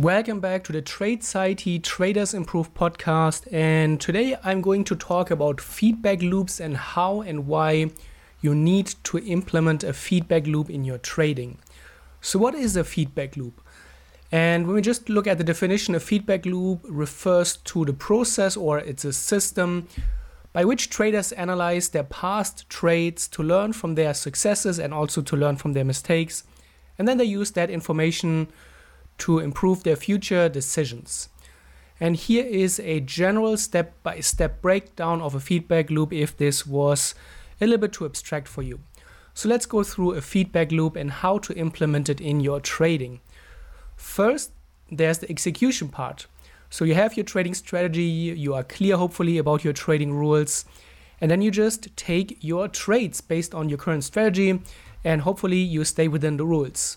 Welcome back to the Tradeciety Traders Improve podcast. And today I'm going to talk about feedback loops and how and why you need to implement a feedback loop in your trading. So, what is a feedback loop? And when we just look at the definition, a feedback loop refers to the process or it's a system by which traders analyze their past trades to learn from their successes and also to learn from their mistakes. And then they use that information to improve their future decisions. And here is a general step by step breakdown of a feedback loop if this was a little bit too abstract for you. So let's go through a feedback loop and how to implement it in your trading. First, there's the execution part. So you have your trading strategy, you are clear hopefully about your trading rules, and then you just take your trades based on your current strategy and hopefully you stay within the rules.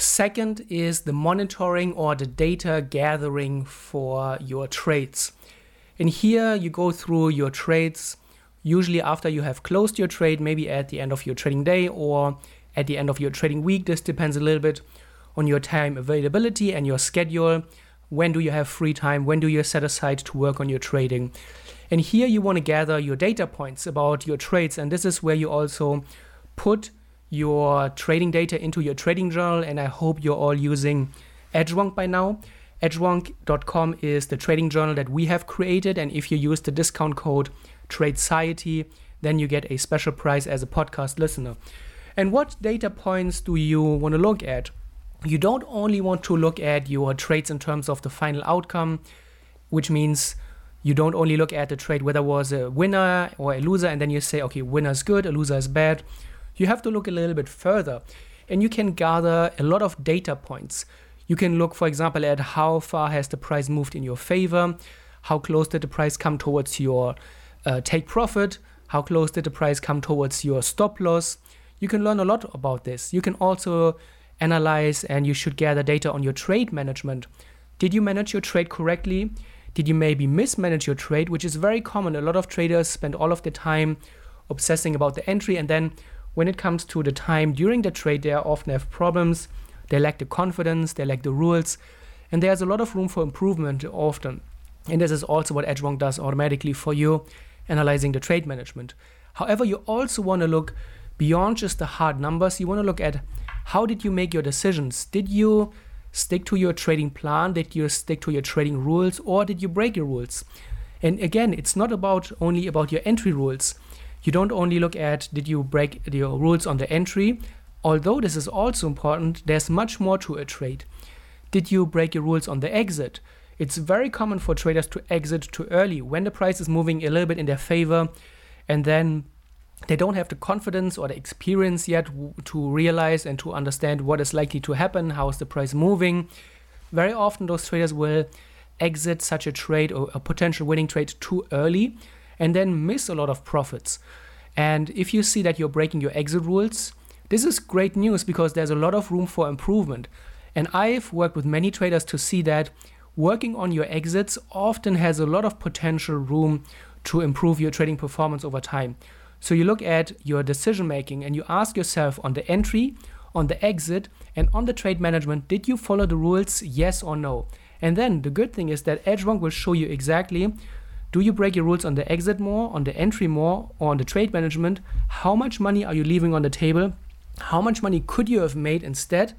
Second is the monitoring or the data gathering for your trades. And here you go through your trades, usually after you have closed your trade, maybe at the end of your trading day or at the end of your trading week. This depends a little bit on your time availability and your schedule. When do you have free time? When do you set aside to work on your trading? And here you want to gather your data points about your trades. And this is where you also put your trading data into your trading journal, and I hope you're all using Edgewonk by now. Edgewonk.com is the trading journal that we have created, and if you use the discount code Tradeciety, then you get a special price as a podcast listener. And what data points do you want to look at? You don't only want to look at your trades in terms of the final outcome, which means you don't only look at the trade whether it was a winner or a loser, and then you say, okay, winner is good, a loser is bad you have to look a little bit further and you can gather a lot of data points. You can look, for example, at how far has the price moved in your favor, how close did the price come towards your uh, take profit, how close did the price come towards your stop loss. You can learn a lot about this. You can also analyze and you should gather data on your trade management. Did you manage your trade correctly? Did you maybe mismanage your trade, which is very common? A lot of traders spend all of their time obsessing about the entry and then when it comes to the time during the trade, they often have problems. They lack the confidence, they lack the rules, and there's a lot of room for improvement often. And this is also what Edgewonk does automatically for you, analyzing the trade management. However, you also want to look beyond just the hard numbers. You want to look at how did you make your decisions? Did you stick to your trading plan? Did you stick to your trading rules, or did you break your rules? And again, it's not about only about your entry rules you don't only look at did you break your rules on the entry, although this is also important, there's much more to a trade. Did you break your rules on the exit? It's very common for traders to exit too early when the price is moving a little bit in their favor and then they don't have the confidence or the experience yet to realize and to understand what is likely to happen, how is the price moving. Very often, those traders will exit such a trade or a potential winning trade too early and then miss a lot of profits. And if you see that you're breaking your exit rules, this is great news because there's a lot of room for improvement. And I've worked with many traders to see that working on your exits often has a lot of potential room to improve your trading performance over time. So you look at your decision making and you ask yourself on the entry, on the exit, and on the trade management, did you follow the rules, yes or no? And then the good thing is that Edgewonk will show you exactly do you break your rules on the exit more, on the entry more, or on the trade management? How much money are you leaving on the table? How much money could you have made instead?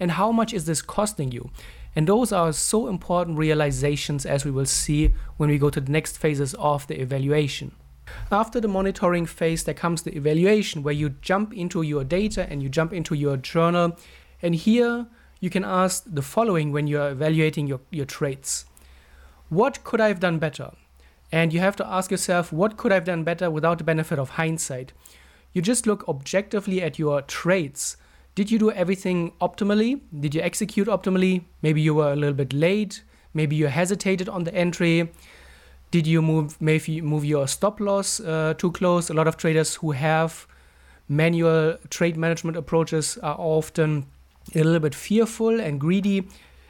And how much is this costing you? And those are so important realizations as we will see when we go to the next phases of the evaluation. After the monitoring phase, there comes the evaluation where you jump into your data and you jump into your journal. And here you can ask the following when you're evaluating your, your trades What could I have done better? And you have to ask yourself, what could I have done better without the benefit of hindsight? You just look objectively at your traits. Did you do everything optimally? Did you execute optimally? Maybe you were a little bit late. Maybe you hesitated on the entry. Did you move maybe move your stop loss uh, too close? A lot of traders who have manual trade management approaches are often a little bit fearful and greedy,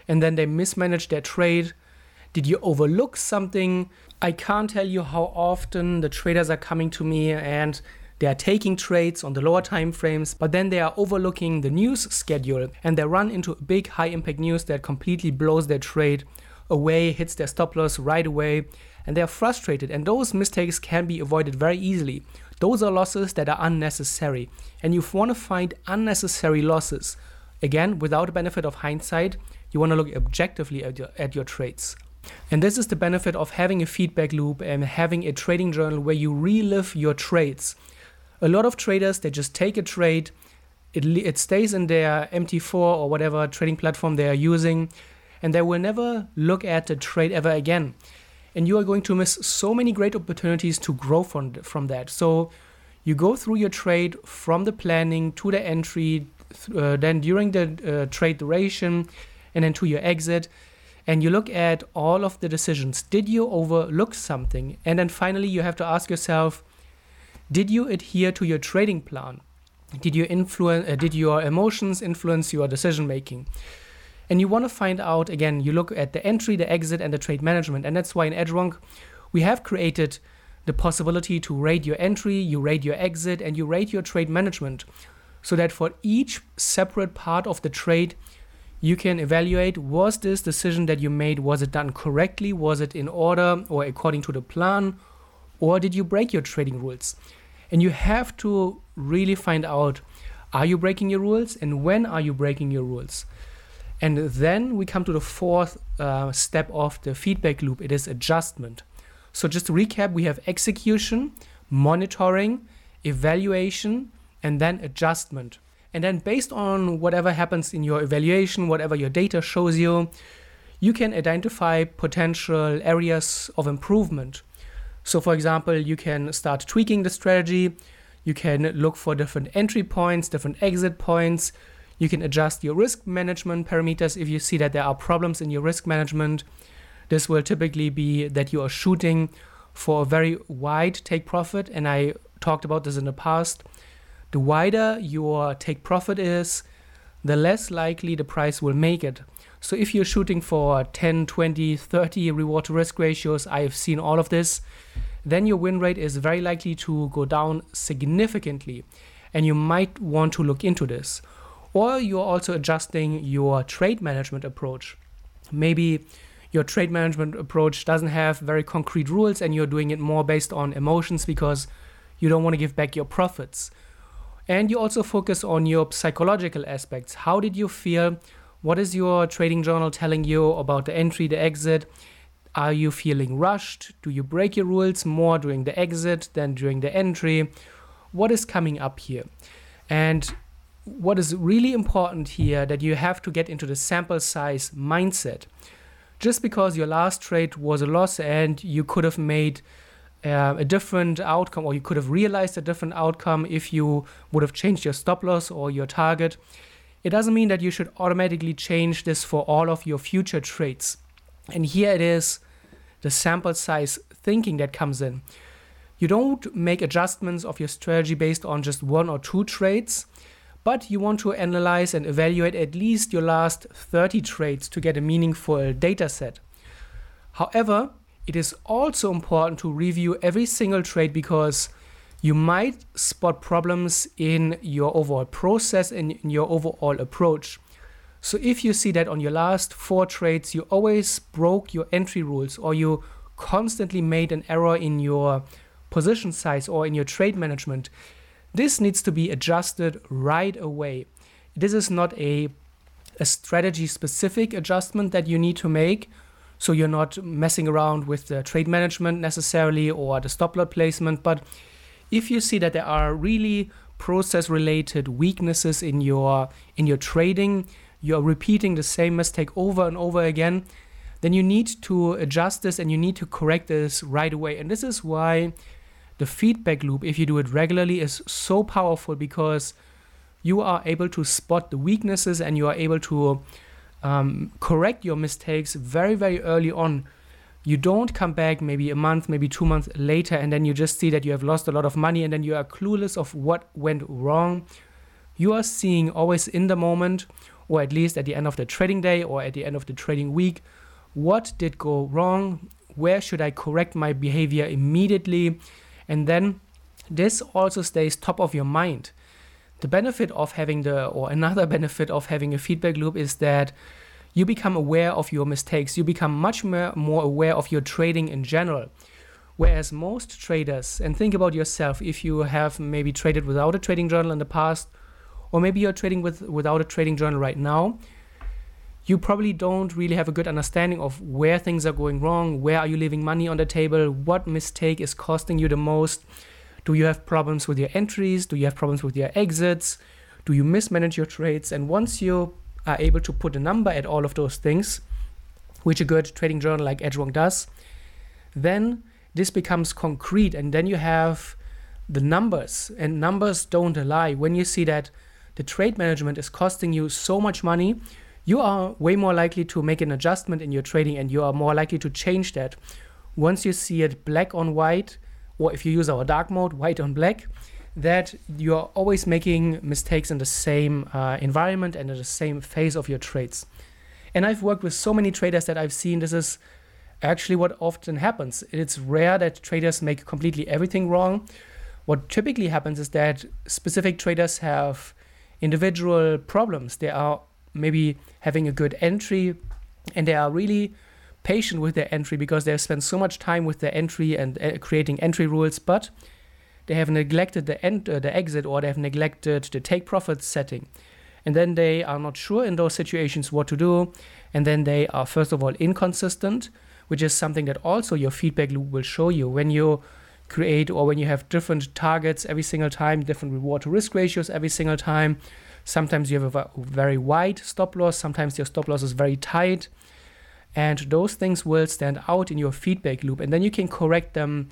and then they mismanage their trade. Did you overlook something? I can't tell you how often the traders are coming to me and They are taking trades on the lower time frames, but then they are overlooking the news schedule and they run into big high impact news that completely blows their trade away, hits their stop loss right away, and they are frustrated. And those mistakes can be avoided very easily. Those are losses that are unnecessary. And you want to find unnecessary losses. Again, without benefit of hindsight, you want to look objectively at your, at your trades. And this is the benefit of having a feedback loop and having a trading journal where you relive your trades. A lot of traders, they just take a trade, it, it stays in their MT4 or whatever trading platform they are using, and they will never look at the trade ever again. And you are going to miss so many great opportunities to grow from, from that. So you go through your trade from the planning to the entry, uh, then during the uh, trade duration, and then to your exit and you look at all of the decisions. Did you overlook something? And then finally, you have to ask yourself Did you adhere to your trading plan? Did, you influence, uh, did your emotions influence your decision making? And you want to find out again, you look at the entry, the exit, and the trade management. And that's why in Edgewonk, we have created the possibility to rate your entry, you rate your exit, and you rate your trade management. So that for each separate part of the trade, you can evaluate was this decision that you made was it done correctly? Was it in order or according to the plan? Or did you break your trading rules? And you have to really find out are you breaking your rules? And when are you breaking your rules? And then we come to the fourth uh, step of the feedback loop. It is adjustment. So just to recap we have execution monitoring evaluation and then adjustment and then, based on whatever happens in your evaluation, whatever your data shows you, you can identify potential areas of improvement. So, for example, you can start tweaking the strategy. You can look for different entry points, different exit points. You can adjust your risk management parameters if you see that there are problems in your risk management. This will typically be that you are shooting for a very wide take profit, and I talked about this in the past the wider your take profit is, the less likely the price will make it. So if you're shooting for 10, 20, 30 reward to risk ratios, I've seen all of this, then your win rate is very likely to go down significantly. And you might want to look into this. Or you're also adjusting your trade management approach. Maybe your trade management approach doesn't have very concrete rules and you're doing it more based on emotions because you don't want to give back your profits. And you also focus on your psychological aspects. How did you feel? What is your trading journal telling you about the entry, the exit? Are you feeling rushed? Do you break your rules more during the exit than during the entry? What is coming up here? And what is really important here that you have to get into the sample size mindset. Just because your last trade was a loss and you could have made uh, a different outcome, or you could have realized a different outcome if you would have changed your stop loss or your target. It doesn't mean that you should automatically change this for all of your future trades. And here it is the sample size thinking that comes in. You don't make adjustments of your strategy based on just one or two trades, but you want to analyze and evaluate at least your last 30 trades to get a meaningful data set. However, it is also important to review every single trade because you might spot problems in your overall process and in your overall approach. So if you see that on your last four trades you always broke your entry rules or you constantly made an error in your position size or in your trade management, this needs to be adjusted right away. This is not a, a strategy specific adjustment that you need to make so you're not messing around with the trade management necessarily or the stop loss placement. But if you see that there are really process related weaknesses in your in your trading, you're repeating the same mistake over and over again, then you need to adjust this and you need to correct this right away. And this is why the feedback loop, if you do it regularly, is so powerful because you are able to spot the weaknesses and you are able to um, correct your mistakes very, very early on. You don't come back maybe a month, maybe two months later, and then you just see that you have lost a lot of money and then you are clueless of what went wrong. You are seeing always in the moment, or at least at the end of the trading day or at the end of the trading week, what did go wrong? Where should I correct my behavior immediately? And then this also stays top of your mind. The benefit of having the, or another benefit of having a feedback loop is that you become aware of your mistakes. You become much more, aware of your trading in general. Whereas most traders, and think about yourself, if you have maybe traded without a trading journal in the past, or maybe you're trading with without a trading journal right now, you probably don't really have a good understanding of where things are going wrong, where are you leaving money on the table, what mistake is costing you the most. Do you have problems with your entries? Do you have problems with your exits? Do you mismanage your trades? And once you are able to put a number at all of those things, which a good trading journal like Edgewonk does, then this becomes concrete and then you have the numbers and numbers don't lie. When you see that the trade management is costing you so much money, you are way more likely to make an adjustment in your trading and you are more likely to change that. Once you see it black on white, or if you use our dark mode, white on black, that you're always making mistakes in the same uh, environment and in the same phase of your trades. And I've worked with so many traders that I've seen this is actually what often happens. It's rare that traders make completely everything wrong. What typically happens is that specific traders have individual problems. They are maybe having a good entry and they are really patient with their entry because they have spent so much time with their entry and uh, creating entry rules, but they have neglected the end, uh, the exit, or they have neglected the take profit setting. And then they are not sure in those situations what to do. And then they are, first of all, inconsistent, which is something that also your feedback loop will show you. When you create or when you have different targets every single time, different reward to risk ratios every single time, sometimes you have a very wide stop loss, sometimes your stop loss is very tight. And those things will stand out in your feedback loop. And then you can correct them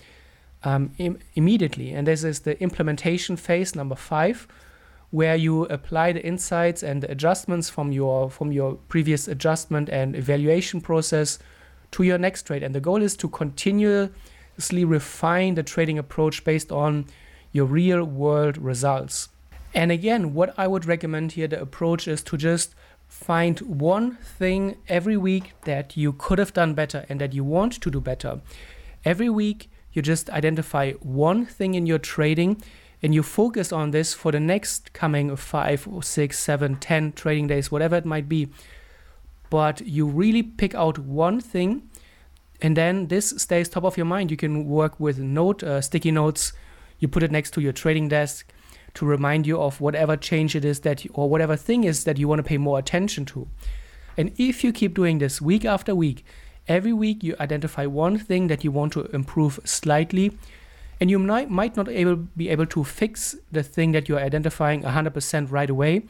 um, Im- immediately. And this is the implementation phase number five, where you apply the insights and the adjustments from your from your previous adjustment and evaluation process to your next trade. And the goal is to continuously refine the trading approach based on your real world results. And again, what I would recommend here the approach is to just find one thing every week that you could have done better and that you want to do better. Every week, you just identify one thing in your trading and you focus on this for the next coming five or six, seven, ten trading days, whatever it might be. But you really pick out one thing and then this stays top of your mind. You can work with note, uh, sticky notes. You put it next to your trading desk to remind you of whatever change it is that, you, or whatever thing is that you want to pay more attention to. And if you keep doing this week after week, Every week, you identify one thing that you want to improve slightly, and you might, might not able, be able to fix the thing that you're identifying 100% right away,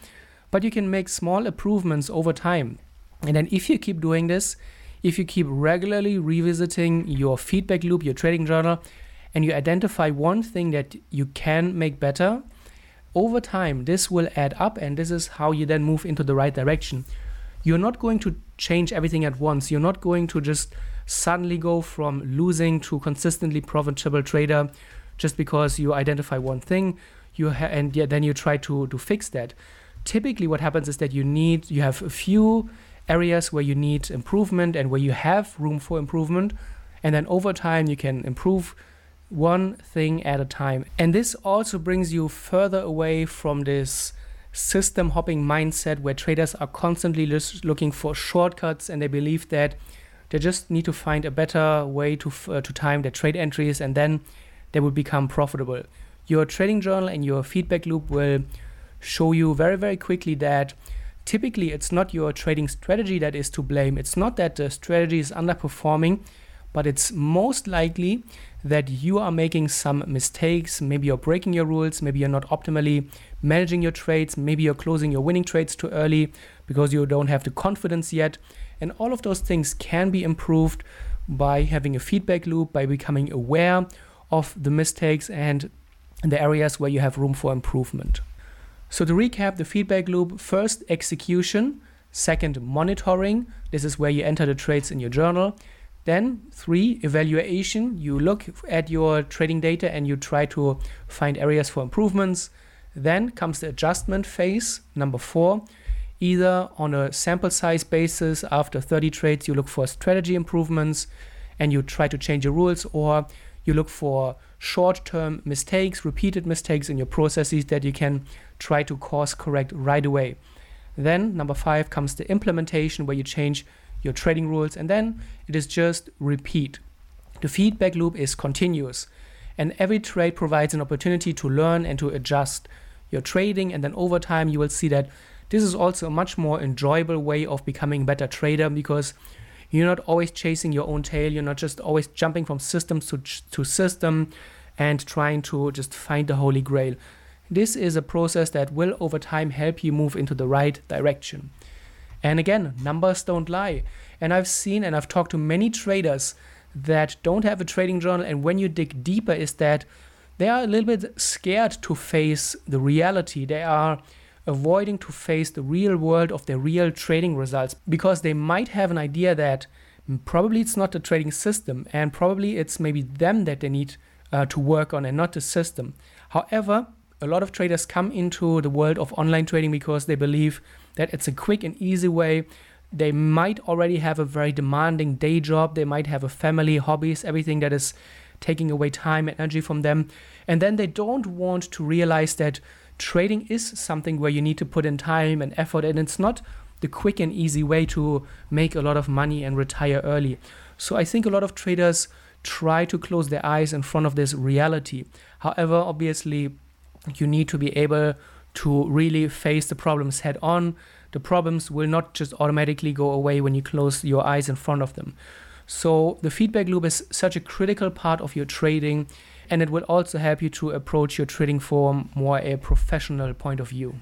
but you can make small improvements over time. And then, if you keep doing this, if you keep regularly revisiting your feedback loop, your trading journal, and you identify one thing that you can make better, over time, this will add up, and this is how you then move into the right direction you're not going to change everything at once. You're not going to just suddenly go from losing to consistently profitable trader just because you identify one thing you ha- and then you try to to fix that. Typically what happens is that you need you have a few areas where you need improvement and where you have room for improvement and then over time you can improve one thing at a time. And this also brings you further away from this system hopping mindset where traders are constantly looking for shortcuts and they believe that they just need to find a better way to, uh, to time their trade entries and then they will become profitable. Your trading journal and your feedback loop will show you very, very quickly that typically it's not your trading strategy that is to blame. It's not that the strategy is underperforming, but it's most likely that you are making some mistakes. Maybe you're breaking your rules, maybe you're not optimally managing your trades, maybe you're closing your winning trades too early because you don't have the confidence yet. And all of those things can be improved by having a feedback loop, by becoming aware of the mistakes and the areas where you have room for improvement. So, to recap the feedback loop first, execution, second, monitoring. This is where you enter the trades in your journal. Then, three, evaluation. You look at your trading data and you try to find areas for improvements. Then comes the adjustment phase, number four. Either on a sample size basis, after 30 trades, you look for strategy improvements and you try to change your rules, or You look for short term mistakes, repeated mistakes in your processes that you can try to course correct right away. Then, number five comes the implementation where you change your trading rules, and then it is just repeat. The feedback loop is continuous, and every trade provides an opportunity to learn and to adjust your trading, and then over time, you will see that this is also a much more enjoyable way of becoming a better trader because you're not always chasing your own tail. You're not just always jumping from systems to, to system and trying to just find the holy grail. This is a process that will over time help you move into the right direction. And again, numbers don't lie. And I've seen and I've talked to many traders that don't have a trading journal. And when you dig deeper, is that they are a little bit scared to face the reality. They are avoiding to face the real world of their real trading results because they might have an idea that probably it's not the trading system and probably it's maybe them that they need uh, to work on and not the system. However, a lot of traders come into the world of online trading because they believe that it's a quick and easy way. They might already have a very demanding day job, they might have a family, hobbies, everything that is taking away time and energy from them. And then they don't want to realize that trading is something where you need to put in time and effort, and it's not the quick and easy way to make a lot of money and retire early. So I think a lot of traders try to close their eyes in front of this reality. However, obviously, you need to be able to really face the problems head on. The problems will not just automatically go away when you close your eyes in front of them. So, the feedback loop is such a critical part of your trading and it will also help you to approach your trading from more a professional point of view.